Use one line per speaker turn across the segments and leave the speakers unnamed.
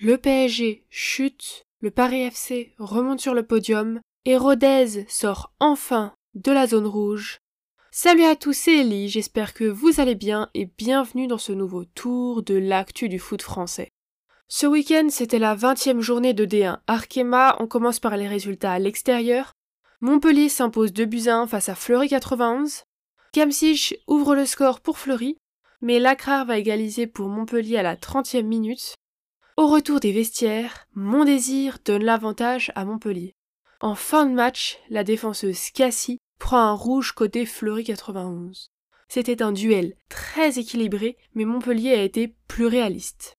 Le PSG chute, le Paris FC remonte sur le podium et Rodez sort enfin de la zone rouge. Salut à tous, c'est Ellie, j'espère que vous allez bien et bienvenue dans ce nouveau tour de l'actu du foot français. Ce week-end, c'était la 20e journée de D1 Arkema, on commence par les résultats à l'extérieur. Montpellier s'impose 2 buts à 1 face à Fleury 91. Kamsich ouvre le score pour Fleury, mais Lacrar va égaliser pour Montpellier à la 30e minute. Au retour des vestiaires, Mon Désir donne l'avantage à Montpellier. En fin de match, la défenseuse Cassie prend un rouge côté Fleury 91. C'était un duel très équilibré, mais Montpellier a été plus réaliste.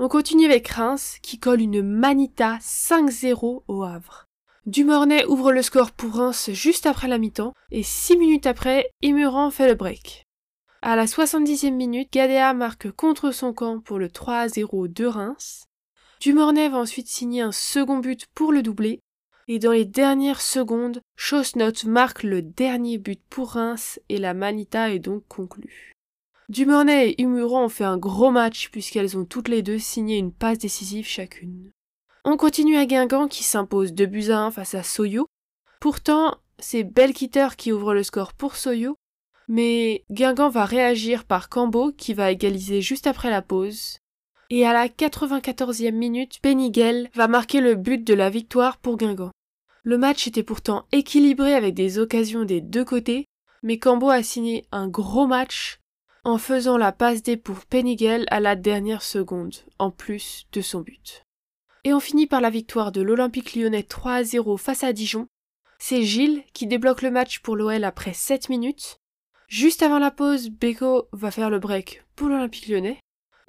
On continue avec Reims, qui colle une Manita 5-0 au Havre. Dumornay ouvre le score pour Reims juste après la mi-temps, et 6 minutes après, Imeran fait le break. À la 70e minute, Gadea marque contre son camp pour le 3-0 de Reims. Dumornay va ensuite signer un second but pour le doubler. Et dans les dernières secondes, Chosnot marque le dernier but pour Reims et la Manita est donc conclue. Dumornay et Humuran ont fait un gros match puisqu'elles ont toutes les deux signé une passe décisive chacune. On continue à Guingamp qui s'impose 2 buts à 1 face à Soyo. Pourtant, c'est Belkitter qui ouvre le score pour Soyo mais Guingamp va réagir par Cambo qui va égaliser juste après la pause. Et à la 94e minute, Penigel va marquer le but de la victoire pour Guingamp. Le match était pourtant équilibré avec des occasions des deux côtés, mais Cambo a signé un gros match en faisant la passe D pour Penigel à la dernière seconde, en plus de son but. Et on finit par la victoire de l'Olympique lyonnais 3 à 0 face à Dijon. C'est Gilles qui débloque le match pour l'OL après 7 minutes, Juste avant la pause, Beko va faire le break pour l'Olympique lyonnais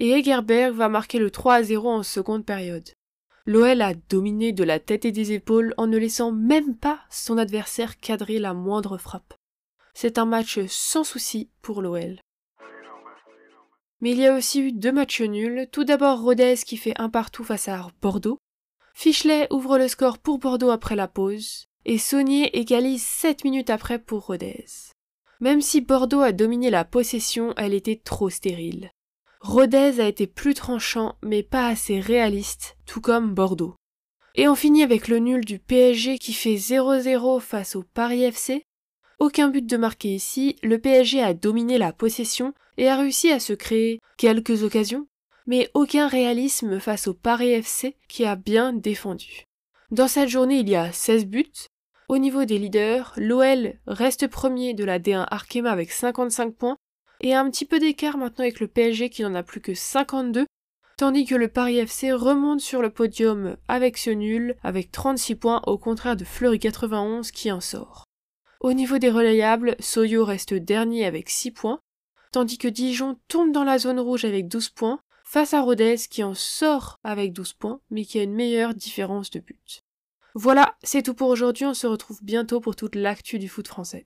et Egerberg va marquer le 3 à 0 en seconde période. L'OL a dominé de la tête et des épaules en ne laissant même pas son adversaire cadrer la moindre frappe. C'est un match sans souci pour l'OL. Mais il y a aussi eu deux matchs nuls. Tout d'abord Rodez qui fait un partout face à Bordeaux. Fichelet ouvre le score pour Bordeaux après la pause. Et Saunier égalise 7 minutes après pour Rodez. Même si Bordeaux a dominé la possession, elle était trop stérile. Rodez a été plus tranchant, mais pas assez réaliste, tout comme Bordeaux. Et on finit avec le nul du PSG qui fait 0-0 face au Paris FC. Aucun but de marqué ici, le PSG a dominé la possession et a réussi à se créer quelques occasions, mais aucun réalisme face au Paris FC qui a bien défendu. Dans cette journée, il y a 16 buts, au niveau des leaders, l'OL reste premier de la D1 Arkema avec 55 points, et un petit peu d'écart maintenant avec le PSG qui n'en a plus que 52, tandis que le Paris FC remonte sur le podium avec ce nul, avec 36 points au contraire de Fleury 91 qui en sort. Au niveau des relayables, Soyo reste dernier avec 6 points, tandis que Dijon tombe dans la zone rouge avec 12 points, face à Rodez qui en sort avec 12 points, mais qui a une meilleure différence de but. Voilà, c'est tout pour aujourd'hui, on se retrouve bientôt pour toute l'actu du foot français.